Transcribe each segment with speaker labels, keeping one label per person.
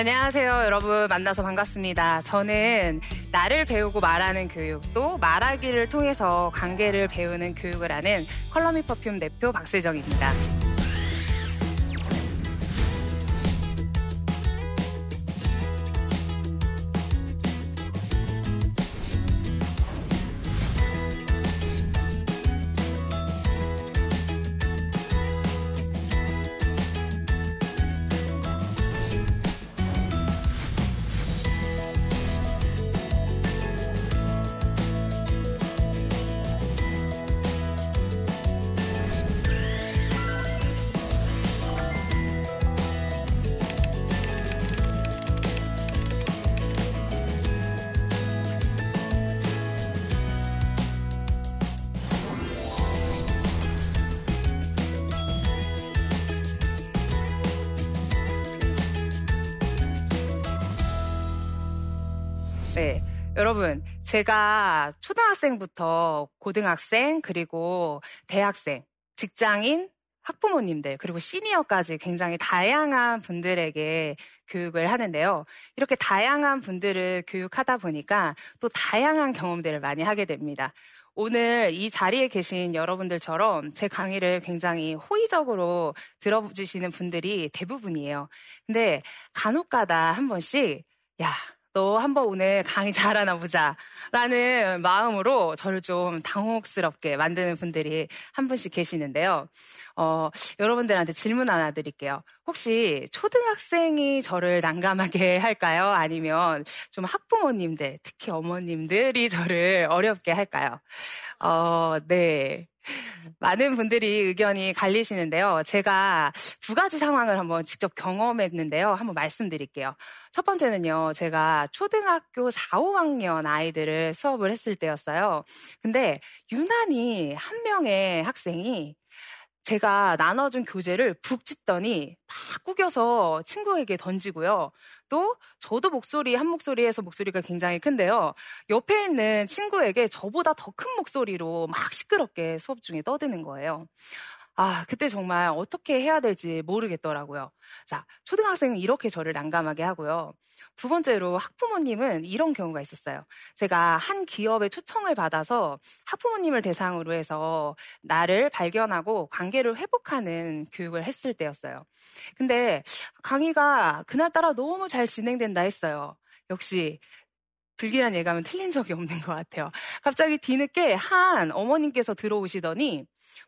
Speaker 1: 안녕하세요, 여러분. 만나서 반갑습니다. 저는 나를 배우고 말하는 교육, 또 말하기를 통해서 관계를 배우는 교육을 하는 컬러미 퍼퓸 대표 박세정입니다. 네. 여러분, 제가 초등학생부터 고등학생, 그리고 대학생, 직장인, 학부모님들, 그리고 시니어까지 굉장히 다양한 분들에게 교육을 하는데요. 이렇게 다양한 분들을 교육하다 보니까 또 다양한 경험들을 많이 하게 됩니다. 오늘 이 자리에 계신 여러분들처럼 제 강의를 굉장히 호의적으로 들어주시는 분들이 대부분이에요. 근데 간혹 가다 한 번씩, 야, 너 한번 오늘 강의 잘하나 보자. 라는 마음으로 저를 좀 당혹스럽게 만드는 분들이 한 분씩 계시는데요. 어, 여러분들한테 질문 하나 드릴게요. 혹시 초등학생이 저를 난감하게 할까요? 아니면 좀 학부모님들, 특히 어머님들이 저를 어렵게 할까요? 어, 네. 많은 분들이 의견이 갈리시는데요. 제가 두 가지 상황을 한번 직접 경험했는데요. 한번 말씀드릴게요. 첫 번째는요, 제가 초등학교 4, 5학년 아이들을 수업을 했을 때였어요. 근데 유난히 한 명의 학생이 제가 나눠준 교재를 북 찢더니 막 구겨서 친구에게 던지고요. 또 저도 목소리 한 목소리에서 목소리가 굉장히 큰데요. 옆에 있는 친구에게 저보다 더 큰 목소리로 막 시끄럽게 수업 중에 떠드는 거예요. 아, 그때 정말 어떻게 해야 될지 모르겠더라고요. 자, 초등학생은 이렇게 저를 난감하게 하고요. 두 번째로 학부모님은 이런 경우가 있었어요. 제가 한 기업에 초청을 받아서 학부모님을 대상으로 해서 나를 발견하고 관계를 회복하는 교육을 했을 때였어요. 근데 강의가 그날따라 너무 잘 진행된다 했어요. 역시 불길한 예감은 틀린 적이 없는 것 같아요. 갑자기 뒤늦게 한 어머님께서 들어오시더니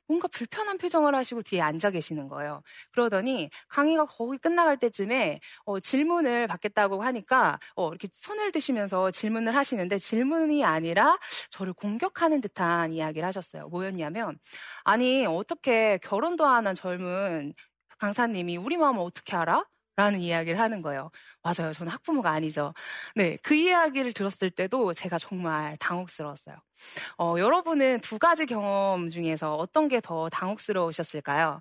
Speaker 1: 뭔가 불편한 표정을 하시고 뒤에 앉아 계시는 거예요. 그러더니 강의가 거의 끝나갈 때쯤에 어, 질문을 받겠다고 하니까 어, 이렇게 손을 드시면서 질문을 하시는데 질문이 아니라 저를 공격하는 듯한 이야기를 하셨어요. 뭐였냐면 아니 어떻게 결혼도 안 한 젊은 강사님이 우리 마음을 어떻게 알아? 라는 이야기를 하는 거예요. 맞아요. 저는 학부모가 아니죠. 네. 그 이야기를 들었을 때도 제가 정말 당혹스러웠어요. 어, 여러분은 두 가지 경험 중에서 어떤 게 더 당혹스러우셨을까요?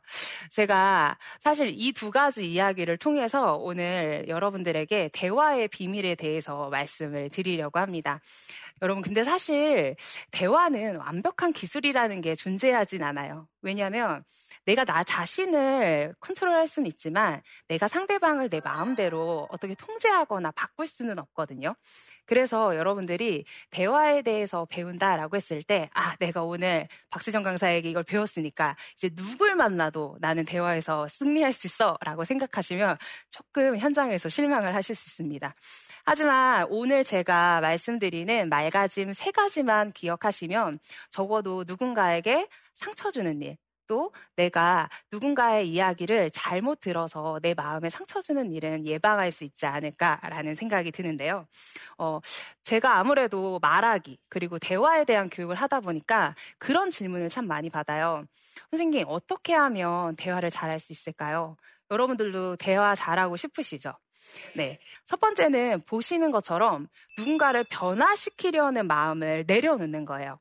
Speaker 1: 제가 사실 이 두 가지 이야기를 통해서 오늘 여러분들에게 대화의 비밀에 대해서 말씀을 드리려고 합니다. 여러분, 근데 사실 대화는 완벽한 기술이라는 게 존재하진 않아요. 왜냐하면 내가 나 자신을 컨트롤할 수는 있지만 내가 상대방을 내 마음대로 어떻게 통제하거나 바꿀 수는 없거든요. 그래서 여러분들이 대화에 대해서 배운다라고 했을 때, 아, 내가 오늘 박세정 강사에게 이걸 배웠으니까 이제 누굴 만나도 나는 대화에서 승리할 수 있어 라고 생각하시면 조금 현장에서 실망을 하실 수 있습니다. 하지만 오늘 제가 말씀드리는 말가짐 세 가지만 기억하시면 적어도 누군가에게 상처 주는 일, 또 내가 누군가의 이야기를 잘못 들어서 내 마음에 상처 주는 일은 예방할 수 있지 않을까라는 생각이 드는데요. 어, 제가 아무래도 말하기 그리고 대화에 대한 교육을 하다 보니까 그런 질문을 참 많이 받아요. 선생님, 어떻게 하면 대화를 잘할 수 있을까요? 여러분들도 대화 잘하고 싶으시죠? 네. 첫 번째는 보시는 것처럼 누군가를 변화시키려는 마음을 내려놓는 거예요.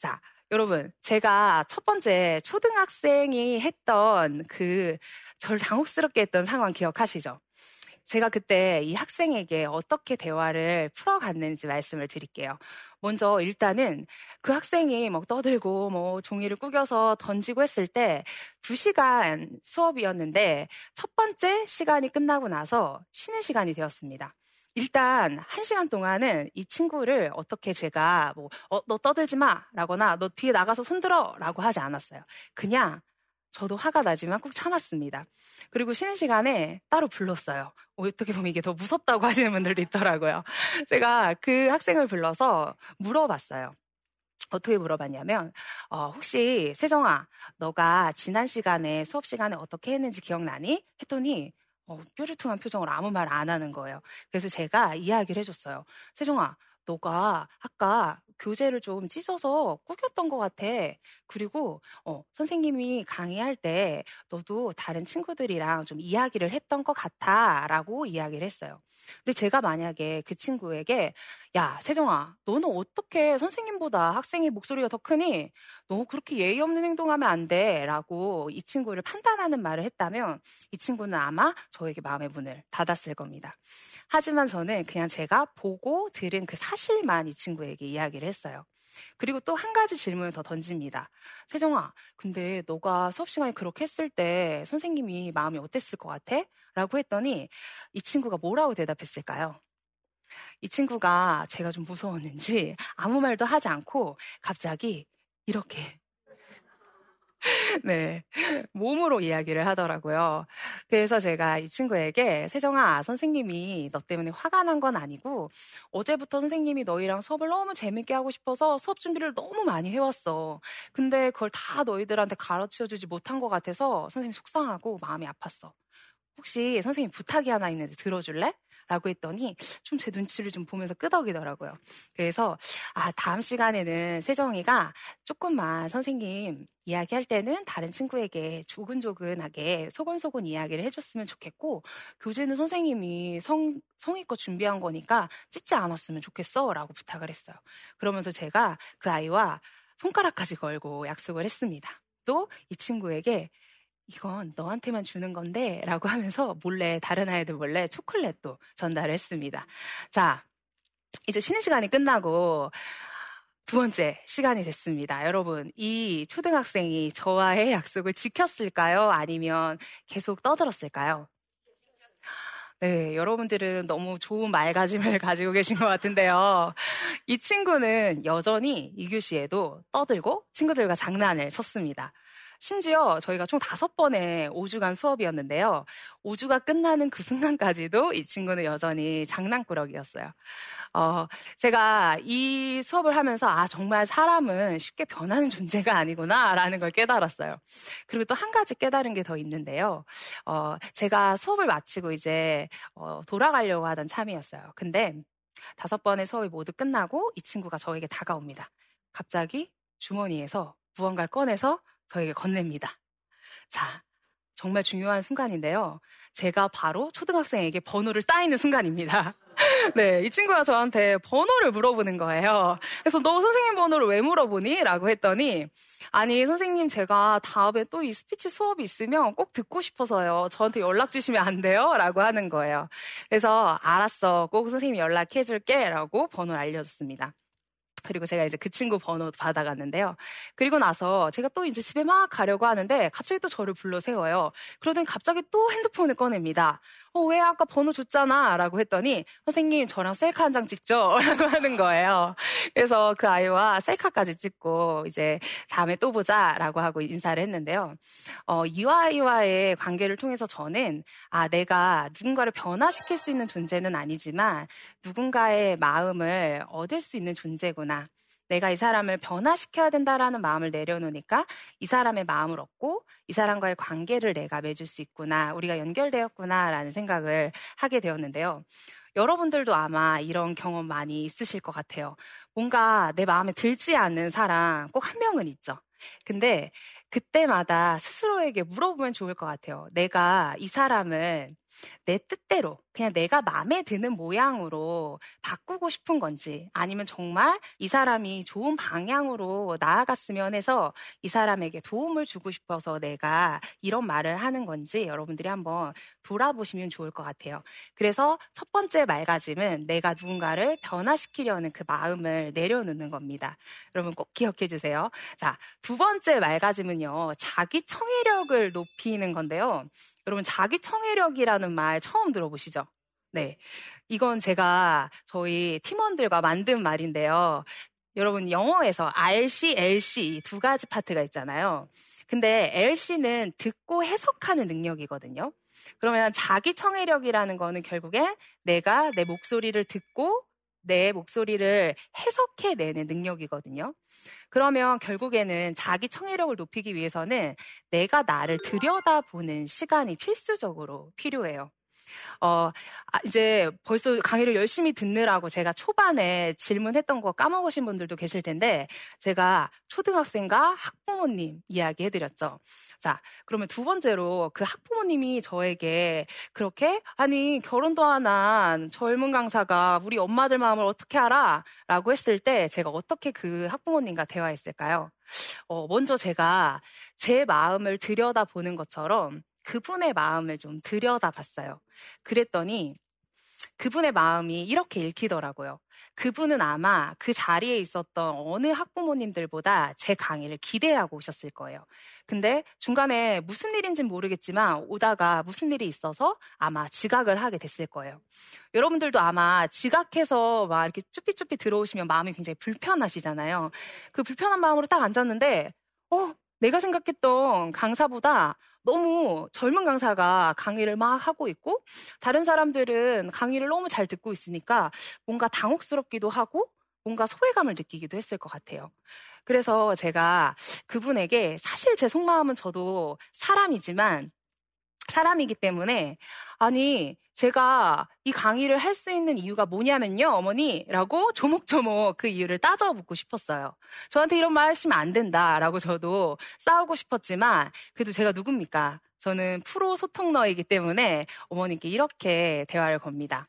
Speaker 1: 자, 여러분, 제가 첫 번째 초등학생이 했던 그 저를 당혹스럽게 했던 상황 기억하시죠? 제가 그때 이 학생에게 어떻게 대화를 풀어갔는지 말씀을 드릴게요. 먼저 일단은 그 학생이 막 떠들고 뭐 종이를 꾸겨서 던지고 했을 때 두 시간 수업이었는데 첫 번째 시간이 끝나고 나서 쉬는 시간이 되었습니다. 일단 한 시간 동안은 이 친구를 어떻게 제가 뭐, 어, 너 떠들지 마! 라거나 너 뒤에 나가서 손들어! 라고 하지 않았어요. 그냥 저도 화가 나지만 꼭 참았습니다. 그리고 쉬는 시간에 따로 불렀어요. 어떻게 보면 이게 더 무섭다고 하시는 분들도 있더라고요. 제가 그 학생을 불러서 물어봤어요. 어떻게 물어봤냐면, 어, 혹시 세정아, 너가 지난 시간에 수업 시간에 어떻게 했는지 기억나니? 했더니 어, 뾰루퉁한 표정으로 아무 말 안 하는 거예요. 그래서 제가 이야기를 해줬어요. 세정아, 너가 아까 교재를 좀 찢어서 꾸겼던 것 같아. 그리고 어, 선생님이 강의할 때 너도 다른 친구들이랑 좀 이야기를 했던 것 같아라고 이야기를 했어요. 근데 제가 만약에 그 친구에게 야 세정아 너는 어떻게 선생님보다 학생의 목소리가 더 크니? 너 그렇게 예의 없는 행동하면 안 돼 라고 이 친구를 판단하는 말을 했다면 이 친구는 아마 저에게 마음의 문을 닫았을 겁니다. 하지만 저는 그냥 제가 보고 들은 그 사실만 이 친구에게 이야기를 했어요. 그리고 또 한 가지 질문을 더 던집니다. 세정아, 근데 너가 수업 시간에 그렇게 했을 때 선생님이 마음이 어땠을 것 같아? 라고 했더니 이 친구가 뭐라고 대답했을까요? 이 친구가 제가 좀 무서웠는지 아무 말도 하지 않고 갑자기 이렇게 네. 몸으로 이야기를 하더라고요. 그래서 제가 이 친구에게 세정아, 선생님이 너 때문에 화가 난 건 아니고 어제부터 선생님이 너희랑 수업을 너무 재밌게 하고 싶어서 수업 준비를 너무 많이 해왔어. 근데 그걸 다 너희들한테 가르쳐 주지 못한 것 같아서 선생님 속상하고 마음이 아팠어. 혹시 선생님 부탁이 하나 있는데 들어줄래? 라고 했더니 좀 제 눈치를 좀 보면서 끄덕이더라고요. 그래서 아, 다음 시간에는 세정이가 조금만 선생님 이야기할 때는 다른 친구에게 조근조근하게 소곤소곤 이야기를 해줬으면 좋겠고 교재는 선생님이 성, 성의껏 준비한 거니까 찢지 않았으면 좋겠어 라고 부탁을 했어요. 그러면서 제가 그 아이와 손가락까지 걸고 약속을 했습니다. 또 이 친구에게 이건 너한테만 주는 건데 라고 하면서 몰래 다른 아이들 몰래 초콜릿도 전달을 했습니다. 자, 이제 쉬는 시간이 끝나고 두 번째 시간이 됐습니다. 여러분, 이 초등학생이 저와의 약속을 지켰을까요? 아니면 계속 떠들었을까요? 네, 여러분들은 너무 좋은 말가짐을 가지고 계신 것 같은데요. 이 친구는 여전히 이교시에도 떠들고 친구들과 장난을 쳤습니다. 심지어 저희가 총 다섯 번의 5주간 수업이었는데요. 5주가 끝나는 그 순간까지도 이 친구는 여전히 장난꾸러기였어요. 어, 제가 이 수업을 하면서 아, 정말 사람은 쉽게 변하는 존재가 아니구나 라는 걸 깨달았어요. 그리고 또 한 가지 깨달은 게 더 있는데요. 어, 제가 수업을 마치고 이제 어, 돌아가려고 하던 참이었어요. 근데 다섯 번의 수업이 모두 끝나고 이 친구가 저에게 다가옵니다. 갑자기 주머니에서 무언가를 꺼내서 저에게 건넵니다. 자, 정말 중요한 순간인데요. 제가 바로 초등학생에게 번호를 따이는 순간입니다. 네, 이 친구가 저한테 번호를 물어보는 거예요. 그래서 너 선생님 번호를 왜 물어보니? 라고 했더니, 아니, 선생님 제가 다음에 또 이 스피치 수업이 있으면 꼭 듣고 싶어서요. 저한테 연락 주시면 안 돼요? 라고 하는 거예요. 그래서, 알았어. 꼭 선생님 연락해 줄게. 라고 번호를 알려줬습니다. 그리고 제가 이제 그 친구 번호 받아갔는데요. 그리고 나서 제가 또 이제 집에 막 가려고 하는데 갑자기 또 저를 불러 세워요. 그러더니 갑자기 또 핸드폰을 꺼냅니다. 어, 왜 아까 번호 줬잖아. 라고 했더니, 선생님, 저랑 셀카 한 장 찍죠? 라고 하는 거예요. 그래서 그 아이와 셀카까지 찍고, 이제 다음에 또 보자. 라고 하고 인사를 했는데요. 어, 이와 아이와의 관계를 통해서 저는, 아, 내가 누군가를 변화시킬 수 있는 존재는 아니지만, 누군가의 마음을 얻을 수 있는 존재구나. 내가 이 사람을 변화시켜야 된다라는 마음을 내려놓으니까 이 사람의 마음을 얻고 이 사람과의 관계를 내가 맺을 수 있구나, 우리가 연결되었구나라는 생각을 하게 되었는데요. 여러분들도 아마 이런 경험 많이 있으실 것 같아요. 뭔가 내 마음에 들지 않는 사람 꼭 한 명은 있죠. 근데 그때마다 스스로에게 물어보면 좋을 것 같아요. 내가 이 사람을 내 뜻대로 그냥 내가 마음에 드는 모양으로 바꾸고 싶은 건지 아니면 정말 이 사람이 좋은 방향으로 나아갔으면 해서 이 사람에게 도움을 주고 싶어서 내가 이런 말을 하는 건지 여러분들이 한번 돌아보시면 좋을 것 같아요. 그래서 첫 번째 말가짐은 내가 누군가를 변화시키려는 그 마음을 내려놓는 겁니다. 여러분 꼭 기억해 주세요. 자, 두 번째 말가짐은요. 자기 청해력을 높이는 건데요. 여러분 자기 청해력이라는 말 처음 들어보시죠? 네. 이건 제가 저희 팀원들과 만든 말인데요. 여러분 영어에서 RC, LC 두 가지 파트가 있잖아요. 근데 LC는 듣고 해석하는 능력이거든요. 그러면 자기 청해력이라는 거는 결국엔 내가 내 목소리를 듣고 내 목소리를 해석해내는 능력이거든요. 그러면 결국에는 자기 청해력을 높이기 위해서는 내가 나를 들여다보는 시간이 필수적으로 필요해요. 어, 아, 이제 벌써 강의를 열심히 듣느라고 제가 초반에 질문했던 거 까먹으신 분들도 계실 텐데, 제가 초등학생과 학부모님 이야기 해드렸죠. 자, 그러면 두 번째로 그 학부모님이 저에게 그렇게, 아니, 결혼도 안 한 젊은 강사가 우리 엄마들 마음을 어떻게 알아? 라고 했을 때 제가 어떻게 그 학부모님과 대화했을까요? 어, 먼저 제가 제 마음을 들여다보는 것처럼 그분의 마음을 좀 들여다봤어요. 그랬더니 그분의 마음이 이렇게 읽히더라고요. 그분은 아마 그 자리에 있었던 어느 학부모님들보다 제 강의를 기대하고 오셨을 거예요. 근데 중간에 무슨 일인지는 모르겠지만 오다가 무슨 일이 있어서 아마 지각을 하게 됐을 거예요. 여러분들도 아마 지각해서 막 이렇게 쭈삐쭈삐 들어오시면 마음이 굉장히 불편하시잖아요. 그 불편한 마음으로 딱 앉았는데, 어, 내가 생각했던 강사보다 너무 젊은 강사가 강의를 막 하고 있고 다른 사람들은 강의를 너무 잘 듣고 있으니까 뭔가 당혹스럽기도 하고 뭔가 소외감을 느끼기도 했을 것 같아요. 그래서 제가 그분에게 사실 제 속마음은 저도 사람이지만 사람이기 때문에 아니 제가 이 강의를 할 수 있는 이유가 뭐냐면요 어머니라고 조목조목 그 이유를 따져 묻고 싶었어요. 저한테 이런 말 하시면 안 된다라고 저도 싸우고 싶었지만 그래도 제가 누굽니까? 저는 프로 소통너이기 때문에 어머님께 이렇게 대화를 겁니다.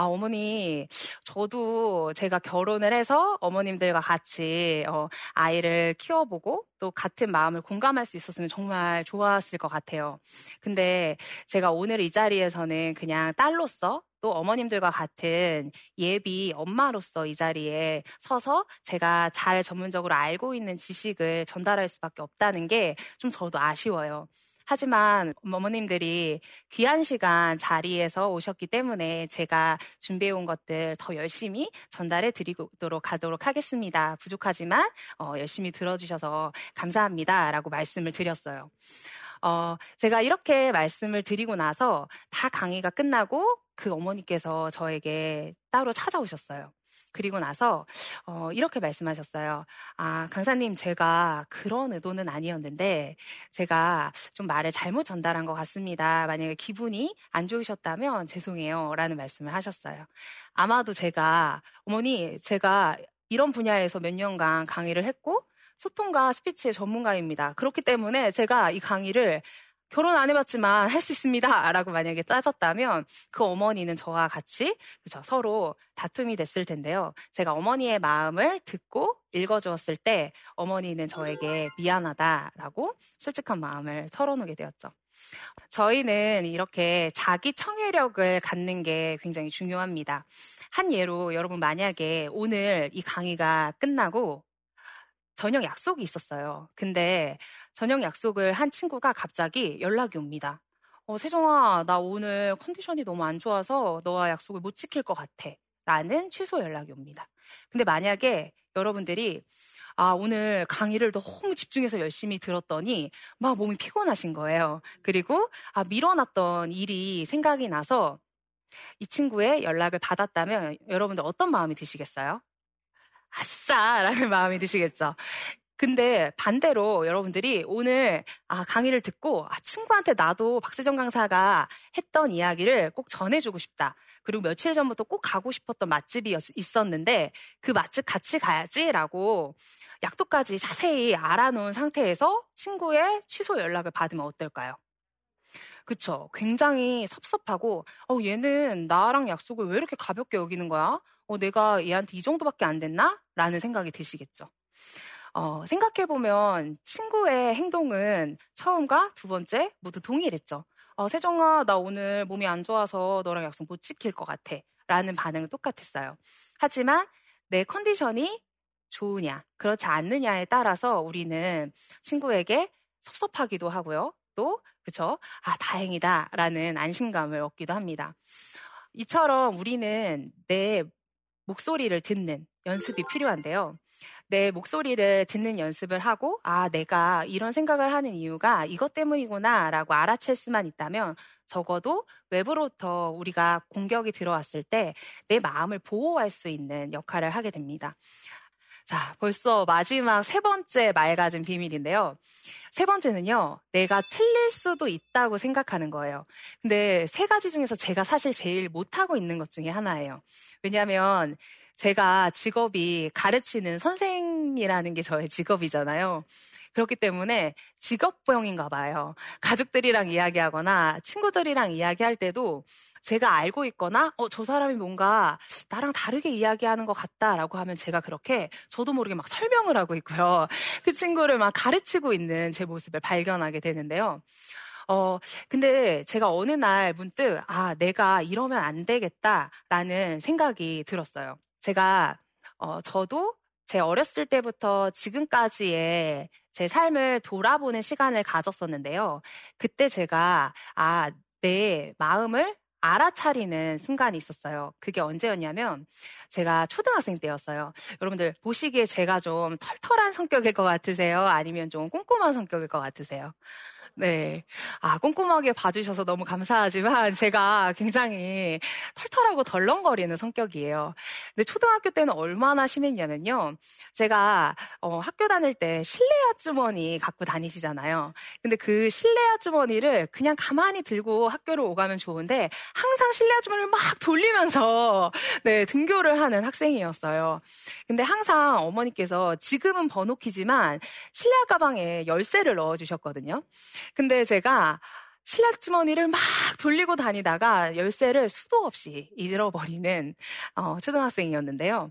Speaker 1: 아, 어머니, 저도 제가 결혼을 해서 어머님들과 같이 어, 아이를 키워보고 또 같은 마음을 공감할 수 있었으면 정말 좋았을 것 같아요. 근데 제가 오늘 이 자리에서는 그냥 딸로서 또 어머님들과 같은 예비 엄마로서 이 자리에 서서 제가 잘 전문적으로 알고 있는 지식을 전달할 수밖에 없다는 게 좀 저도 아쉬워요. 하지만 어머님들이 귀한 시간 자리에서 오셨기 때문에 제가 준비해온 것들 더 열심히 전달해 드리도록 가도록 하겠습니다. 부족하지만 어, 열심히 들어주셔서 감사합니다. 라고 말씀을 드렸어요. 어, 제가 이렇게 말씀을 드리고 나서 다 강의가 끝나고 그 어머니께서 저에게 따로 찾아오셨어요. 그리고 나서 어, 이렇게 말씀하셨어요. 아 강사님 제가 그런 의도는 아니었는데 제가 좀 말을 잘못 전달한 것 같습니다. 만약에 기분이 안 좋으셨다면 죄송해요라는 말씀을 하셨어요. 아마도 제가 어머니 제가 이런 분야에서 몇 년간 강의를 했고 소통과 스피치의 전문가입니다. 그렇기 때문에 제가 이 강의를 결혼 안 해봤지만 할 수 있습니다. 라고 만약에 따졌다면 그 어머니는 저와 같이 그쵸, 서로 다툼이 됐을 텐데요. 제가 어머니의 마음을 듣고 읽어주었을 때 어머니는 저에게 미안하다라고 솔직한 마음을 털어놓게 되었죠. 저희는 이렇게 자기 청해력을 갖는 게 굉장히 중요합니다. 한 예로 여러분 만약에 오늘 이 강의가 끝나고 저녁 약속이 있었어요. 근데 저녁 약속을 한 친구가 갑자기 연락이 옵니다. 어, 세종아, 나 오늘 컨디션이 너무 안 좋아서 너와 약속을 못 지킬 것 같아. 라는 취소 연락이 옵니다. 근데 만약에 여러분들이 아, 오늘 강의를 너무 집중해서 열심히 들었더니 막 몸이 피곤하신 거예요. 그리고 아, 밀어놨던 일이 생각이 나서 이 친구의 연락을 받았다면 여러분들 어떤 마음이 드시겠어요? 아싸! 라는 마음이 드시겠죠. 근데 반대로 여러분들이 오늘 아, 강의를 듣고 아, 친구한테 나도 박세정 강사가 했던 이야기를 꼭 전해주고 싶다. 그리고 며칠 전부터 꼭 가고 싶었던 맛집이 있었는데 그 맛집 같이 가야지라고 약도까지 자세히 알아놓은 상태에서 친구의 취소 연락을 받으면 어떨까요? 그쵸. 굉장히 섭섭하고, 어, 얘는 나랑 약속을 왜 이렇게 가볍게 여기는 거야? 어, 내가 얘한테 이 정도밖에 안 됐나? 라는 생각이 드시겠죠. 어, 생각해보면 친구의 행동은 처음과 두 번째 모두 동일했죠. 어, 세정아, 나 오늘 몸이 안 좋아서 너랑 약속 못 지킬 것 같아. 라는 반응은 똑같았어요. 하지만 내 컨디션이 좋으냐, 그렇지 않느냐에 따라서 우리는 친구에게 섭섭하기도 하고요. 또, 그쵸? 아, 다행이다. 라는 안심감을 얻기도 합니다. 이처럼 우리는 내 목소리를 듣는 연습이 필요한데요. 내 목소리를 듣는 연습을 하고, 아, 내가 이런 생각을 하는 이유가 이것 때문이구나, 라고 알아챌 수만 있다면, 적어도 외부로부터 우리가 공격이 들어왔을 때 내 마음을 보호할 수 있는 역할을 하게 됩니다. 자, 벌써 마지막 세 번째 맑아진 비밀인데요. 세 번째는요, 내가 틀릴 수도 있다고 생각하는 거예요. 근데 세 가지 중에서 제가 사실 제일 못하고 있는 것 중에 하나예요. 왜냐하면 제가 직업이 가르치는 선생이라는 게 저의 직업이잖아요. 그렇기 때문에 직업병인가 봐요. 가족들이랑 이야기하거나 친구들이랑 이야기할 때도 제가 알고 있거나 어, 저 사람이 뭔가 나랑 다르게 이야기하는 것 같다라고 하면 제가 그렇게 저도 모르게 막 설명을 하고 있고요. 그 친구를 막 가르치고 있는 제 모습을 발견하게 되는데요. 어, 근데 제가 어느 날 문득, 아, 내가 이러면 안 되겠다라는 생각이 들었어요. 제가, 어, 저도 제 어렸을 때부터 지금까지의 제 삶을 돌아보는 시간을 가졌었는데요. 그때 제가, 아, 내 마음을 알아차리는 순간이 있었어요. 그게 언제였냐면 제가 초등학생 때였어요. 여러분들 보시기에 제가 좀 털털한 성격일 것 같으세요? 아니면 좀 꼼꼼한 성격일 것 같으세요? 네. 아, 꼼꼼하게 봐주셔서 너무 감사하지만 제가 굉장히 털털하고 덜렁거리는 성격이에요. 근데 초등학교 때는 얼마나 심했냐면요. 제가 어, 학교 다닐 때 실내화 주머니 갖고 다니시잖아요. 근데 그 실내화 주머니를 그냥 가만히 들고 학교를 오가면 좋은데 항상 실내화 주머니를 막 돌리면서 네, 등교를 하는 학생이었어요. 근데 항상 어머니께서 지금은 번호키지만 실내화 가방에 열쇠를 넣어 주셨거든요. 근데 제가 실내 주머니를 막 돌리고 다니다가 열쇠를 수도 없이 잃어버리는 어, 초등학생이었는데요.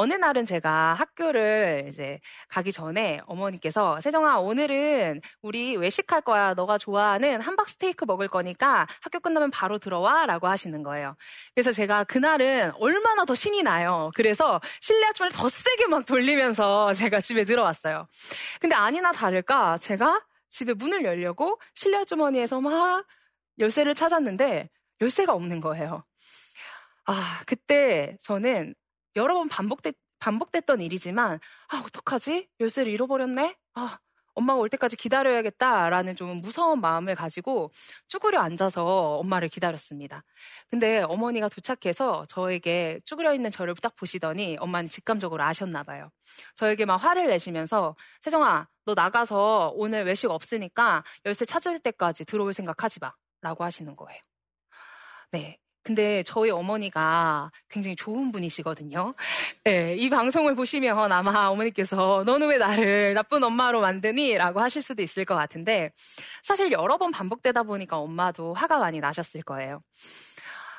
Speaker 1: 어느 날은 제가 학교를 이제 가기 전에 어머니께서 세정아 오늘은 우리 외식할 거야. 너가 좋아하는 함박 스테이크 먹을 거니까 학교 끝나면 바로 들어와라고 하시는 거예요. 그래서 제가 그날은 얼마나 더 신이 나요. 그래서 실내 아침을 더 세게 막 돌리면서 제가 집에 들어왔어요. 근데 아니나 다를까 제가 집에 문을 열려고 실내 주머니에서 막 열쇠를 찾았는데 열쇠가 없는 거예요. 아, 그때 저는 여러 번 반복됐, 반복됐던 일이지만, 아, 어떡하지? 열쇠를 잃어버렸네? 아, 엄마가 올 때까지 기다려야겠다라는 좀 무서운 마음을 가지고 쭈그려 앉아서 엄마를 기다렸습니다. 근데 어머니가 도착해서 저에게 쭈그려 있는 저를 딱 보시더니 엄마는 직감적으로 아셨나 봐요. 저에게 막 화를 내시면서 세정아, 너 나가서 오늘 외식 없으니까 열쇠 찾을 때까지 들어올 생각하지 마. 라고 하시는 거예요. 네. 근데 저희 어머니가 굉장히 좋은 분이시거든요. 네, 이 방송을 보시면 아마 어머니께서 너는 왜 나를 나쁜 엄마로 만드니? 라고 하실 수도 있을 것 같은데 사실 여러 번 반복되다 보니까 엄마도 화가 많이 나셨을 거예요.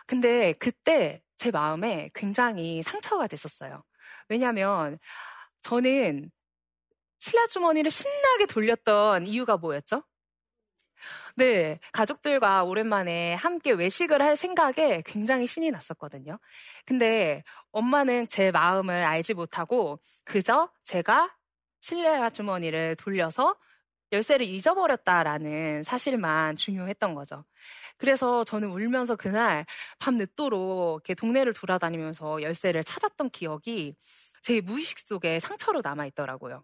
Speaker 1: 근데 그때 제 마음에 굉장히 상처가 됐었어요. 왜냐하면 저는 신라 주머니를 신나게 돌렸던 이유가 뭐였죠? 네, 가족들과 오랜만에 함께 외식을 할 생각에 굉장히 신이 났었거든요. 근데 엄마는 제 마음을 알지 못하고 그저 제가 실내화 주머니를 돌려서 열쇠를 잊어버렸다라는 사실만 중요했던 거죠. 그래서 저는 울면서 그날 밤 늦도록 이렇게 동네를 돌아다니면서 열쇠를 찾았던 기억이 제 무의식 속에 상처로 남아있더라고요.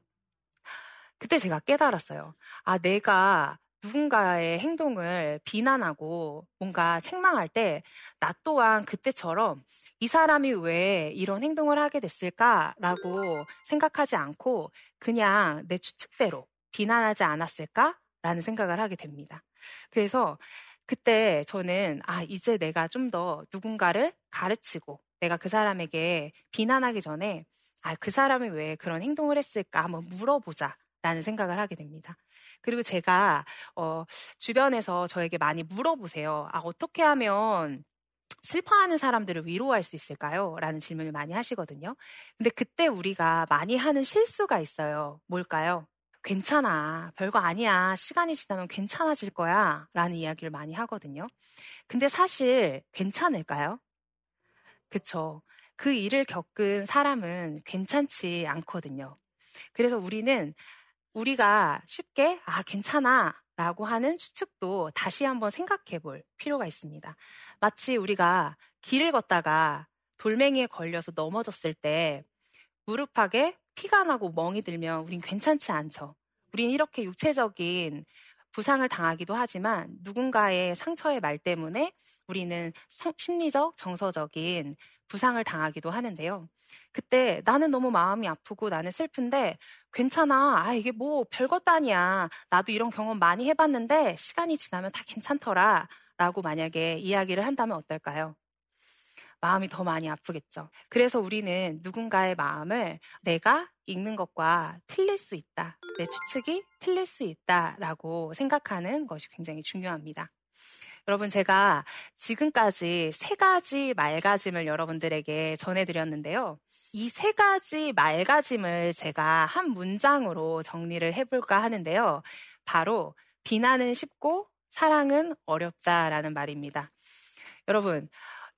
Speaker 1: 그때 제가 깨달았어요. 아, 내가 누군가의 행동을 비난하고 뭔가 책망할 때 나 또한 그때처럼 이 사람이 왜 이런 행동을 하게 됐을까라고 생각하지 않고 그냥 내 추측대로 비난하지 않았을까라는 생각을 하게 됩니다. 그래서 그때 저는 아, 이제 내가 좀 더 누군가를 가르치고 내가 그 사람에게 비난하기 전에 아, 그 사람이 왜 그런 행동을 했을까 한번 물어보자 라는 생각을 하게 됩니다. 그리고 제가, 어, 주변에서 저에게 많이 물어보세요. 아, 어떻게 하면 슬퍼하는 사람들을 위로할 수 있을까요? 라는 질문을 많이 하시거든요. 근데 그때 우리가 많이 하는 실수가 있어요. 뭘까요? 괜찮아. 별거 아니야. 시간이 지나면 괜찮아질 거야. 라는 이야기를 많이 하거든요. 근데 사실 괜찮을까요? 그쵸. 그 일을 겪은 사람은 괜찮지 않거든요. 그래서 우리는 우리가 쉽게, 아, 괜찮아. 라고 하는 추측도 다시 한번 생각해 볼 필요가 있습니다. 마치 우리가 길을 걷다가 돌멩이에 걸려서 넘어졌을 때 무릎팍에 피가 나고 멍이 들면 우린 괜찮지 않죠. 우린 이렇게 육체적인 부상을 당하기도 하지만 누군가의 상처의 말 때문에 우리는 심리적, 정서적인 부상을 당하기도 하는데요. 그때 나는 너무 마음이 아프고 나는 슬픈데 괜찮아. 아, 이게 뭐 별것도 아니야. 나도 이런 경험 많이 해봤는데 시간이 지나면 다 괜찮더라. 라고 만약에 이야기를 한다면 어떨까요? 마음이 더 많이 아프겠죠. 그래서 우리는 누군가의 마음을 내가 읽는 것과 틀릴 수 있다. 내 추측이 틀릴 수 있다 라고 생각하는 것이 굉장히 중요합니다. 여러분, 제가 지금까지 세 가지 말가짐을 여러분들에게 전해드렸는데요. 이 세 가지 말가짐을 제가 한 문장으로 정리를 해볼까 하는데요. 바로, 비난은 쉽고 사랑은 어렵다라는 말입니다. 여러분,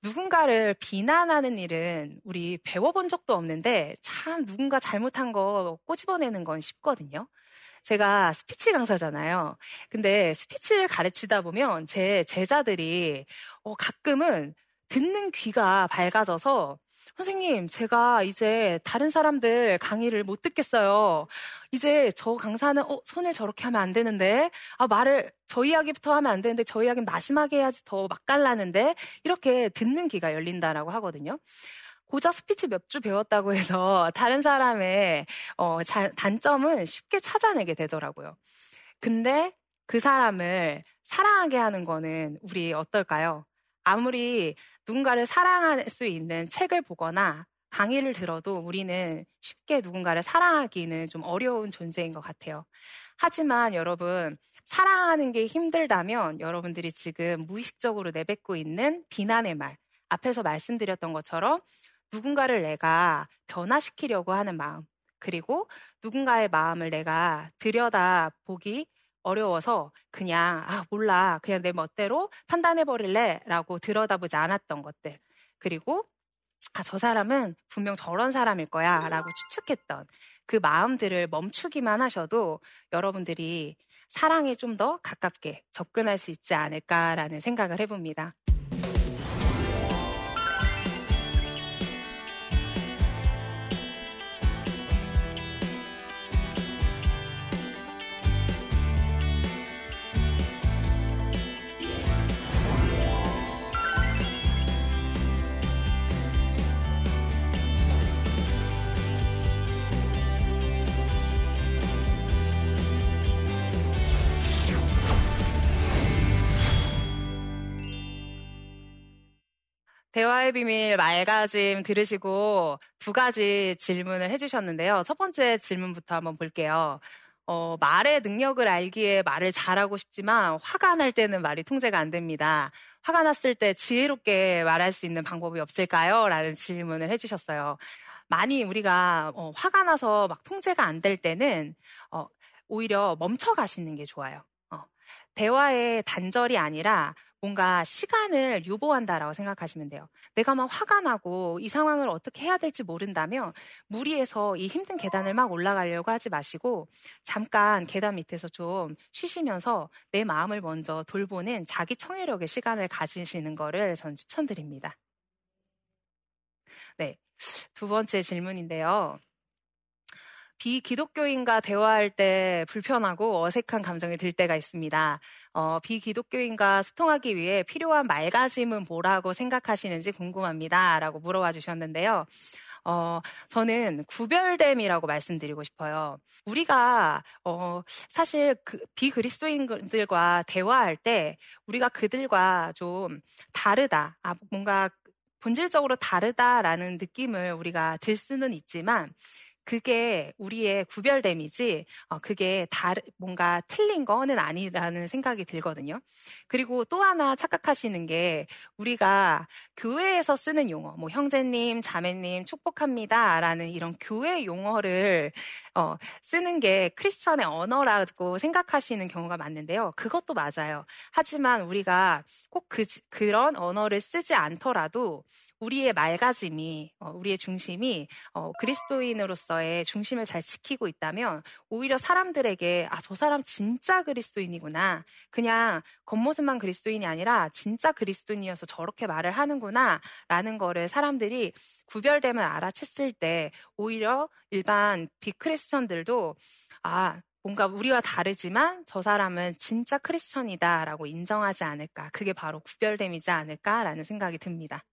Speaker 1: 누군가를 비난하는 일은 우리 배워본 적도 없는데 참 누군가 잘못한 거 꼬집어내는 건 쉽거든요. 제가 스피치 강사잖아요. 근데 스피치를 가르치다 보면 제 제자들이 어, 가끔은 듣는 귀가 밝아져서 선생님, 제가 이제 다른 사람들 강의를 못 듣겠어요. 이제 저 강사는 어, 손을 저렇게 하면 안 되는데, 아, 말을 저 이야기부터 하면 안 되는데, 저 이야기는 마지막에 해야지 더 맛깔나는데, 이렇게 듣는 귀가 열린다라고 하거든요. 고작 스피치 몇 주 배웠다고 해서 다른 사람의 어, 자, 단점은 쉽게 찾아내게 되더라고요. 근데 그 사람을 사랑하게 하는 거는 우리 어떨까요? 아무리 누군가를 사랑할 수 있는 책을 보거나 강의를 들어도 우리는 쉽게 누군가를 사랑하기는 좀 어려운 존재인 것 같아요. 하지만 여러분, 사랑하는 게 힘들다면 여러분들이 지금 무의식적으로 내뱉고 있는 비난의 말, 앞에서 말씀드렸던 것처럼 누군가를 내가 변화시키려고 하는 마음, 그리고 누군가의 마음을 내가 들여다 보기 어려워서 그냥, 아, 몰라. 그냥 내 멋대로 판단해버릴래. 라고 들여다보지 않았던 것들. 그리고, 아, 저 사람은 분명 저런 사람일 거야. 라고 추측했던 그 마음들을 멈추기만 하셔도 여러분들이 사랑에 좀 더 가깝게 접근할 수 있지 않을까라는 생각을 해봅니다. 대화의 비밀 말가짐 들으시고 두 가지 질문을 해주셨는데요. 첫 번째 질문부터 한번 볼게요. 어, 말의 능력을 알기에 말을 잘하고 싶지만 화가 날 때는 말이 통제가 안 됩니다. 화가 났을 때 지혜롭게 말할 수 있는 방법이 없을까요? 라는 질문을 해주셨어요. 많이 우리가 어, 화가 나서 막 통제가 안 될 때는 어, 오히려 멈춰 가시는 게 좋아요. 어, 대화의 단절이 아니라 뭔가 시간을 유보한다라고 생각하시면 돼요. 내가 막 화가 나고 이 상황을 어떻게 해야 될지 모른다면 무리해서 이 힘든 계단을 막 올라가려고 하지 마시고 잠깐 계단 밑에서 좀 쉬시면서 내 마음을 먼저 돌보는 자기 청해력의 시간을 가지시는 거를 전 추천드립니다. 네. 두 번째 질문인데요. 비기독교인과 대화할 때 불편하고 어색한 감정이 들 때가 있습니다. 어, 비기독교인과 소통하기 위해 필요한 말가짐은 뭐라고 생각하시는지 궁금합니다. 라고 물어봐 주셨는데요. 어, 저는 구별됨이라고 말씀드리고 싶어요. 우리가, 어, 사실 그 비그리스도인들과 대화할 때 우리가 그들과 좀 다르다. 아, 뭔가 본질적으로 다르다라는 느낌을 우리가 들 수는 있지만 그게 우리의 구별됨이지 어, 그게 다르 뭔가 틀린 거는 아니라는 생각이 들거든요. 그리고 또 하나 착각하시는 게 우리가 교회에서 쓰는 용어, 뭐 형제님, 자매님 축복합니다라는 이런 교회 용어를 어, 쓰는 게 크리스천의 언어라고 생각하시는 경우가 많은데요. 그것도 맞아요. 하지만 우리가 꼭 그, 그런 언어를 쓰지 않더라도 우리의 맑아짐이, 어, 우리의 중심이 어, 그리스도인으로서의 중심을 잘 지키고 있다면 오히려 사람들에게 아, 저 사람 진짜 그리스도인이구나. 그냥 겉모습만 그리스도인이 아니라 진짜 그리스도인이어서 저렇게 말을 하는구나. 라는 거를 사람들이 구별됨을 알아챘을 때 오히려 일반 비크리스 천들도 아, 뭔가 우리와 다르지만 저 사람은 진짜 크리스천이다라고 인정하지 않을까. 그게 바로 구별됨이지 않을까라는 생각이 듭니다.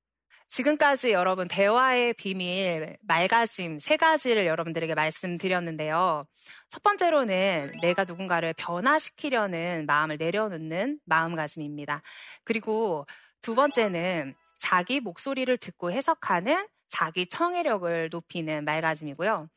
Speaker 1: 지금까지 여러분 대화의 비밀, 맑아짐 세 가지를 여러분들에게 말씀드렸는데요. 첫 번째로는 내가 누군가를 변화시키려는 마음을 내려놓는 마음가짐입니다. 그리고 두 번째는 자기 목소리를 듣고 해석하는 자기 청해력을 높이는 맑아짐이고요.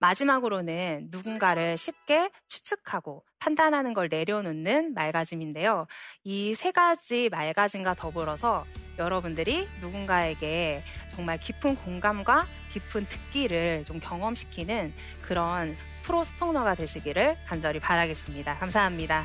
Speaker 1: 마지막으로는 누군가를 쉽게 추측하고 판단하는 걸 내려놓는 맑아짐인데요. 이 세 가지 맑아짐과 더불어서 여러분들이 누군가에게 정말 깊은 공감과 깊은 듣기를 좀 경험시키는 그런 프로 스토너가 되시기를 간절히 바라겠습니다. 감사합니다.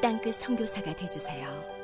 Speaker 2: 땅끝 성교사가 되주세요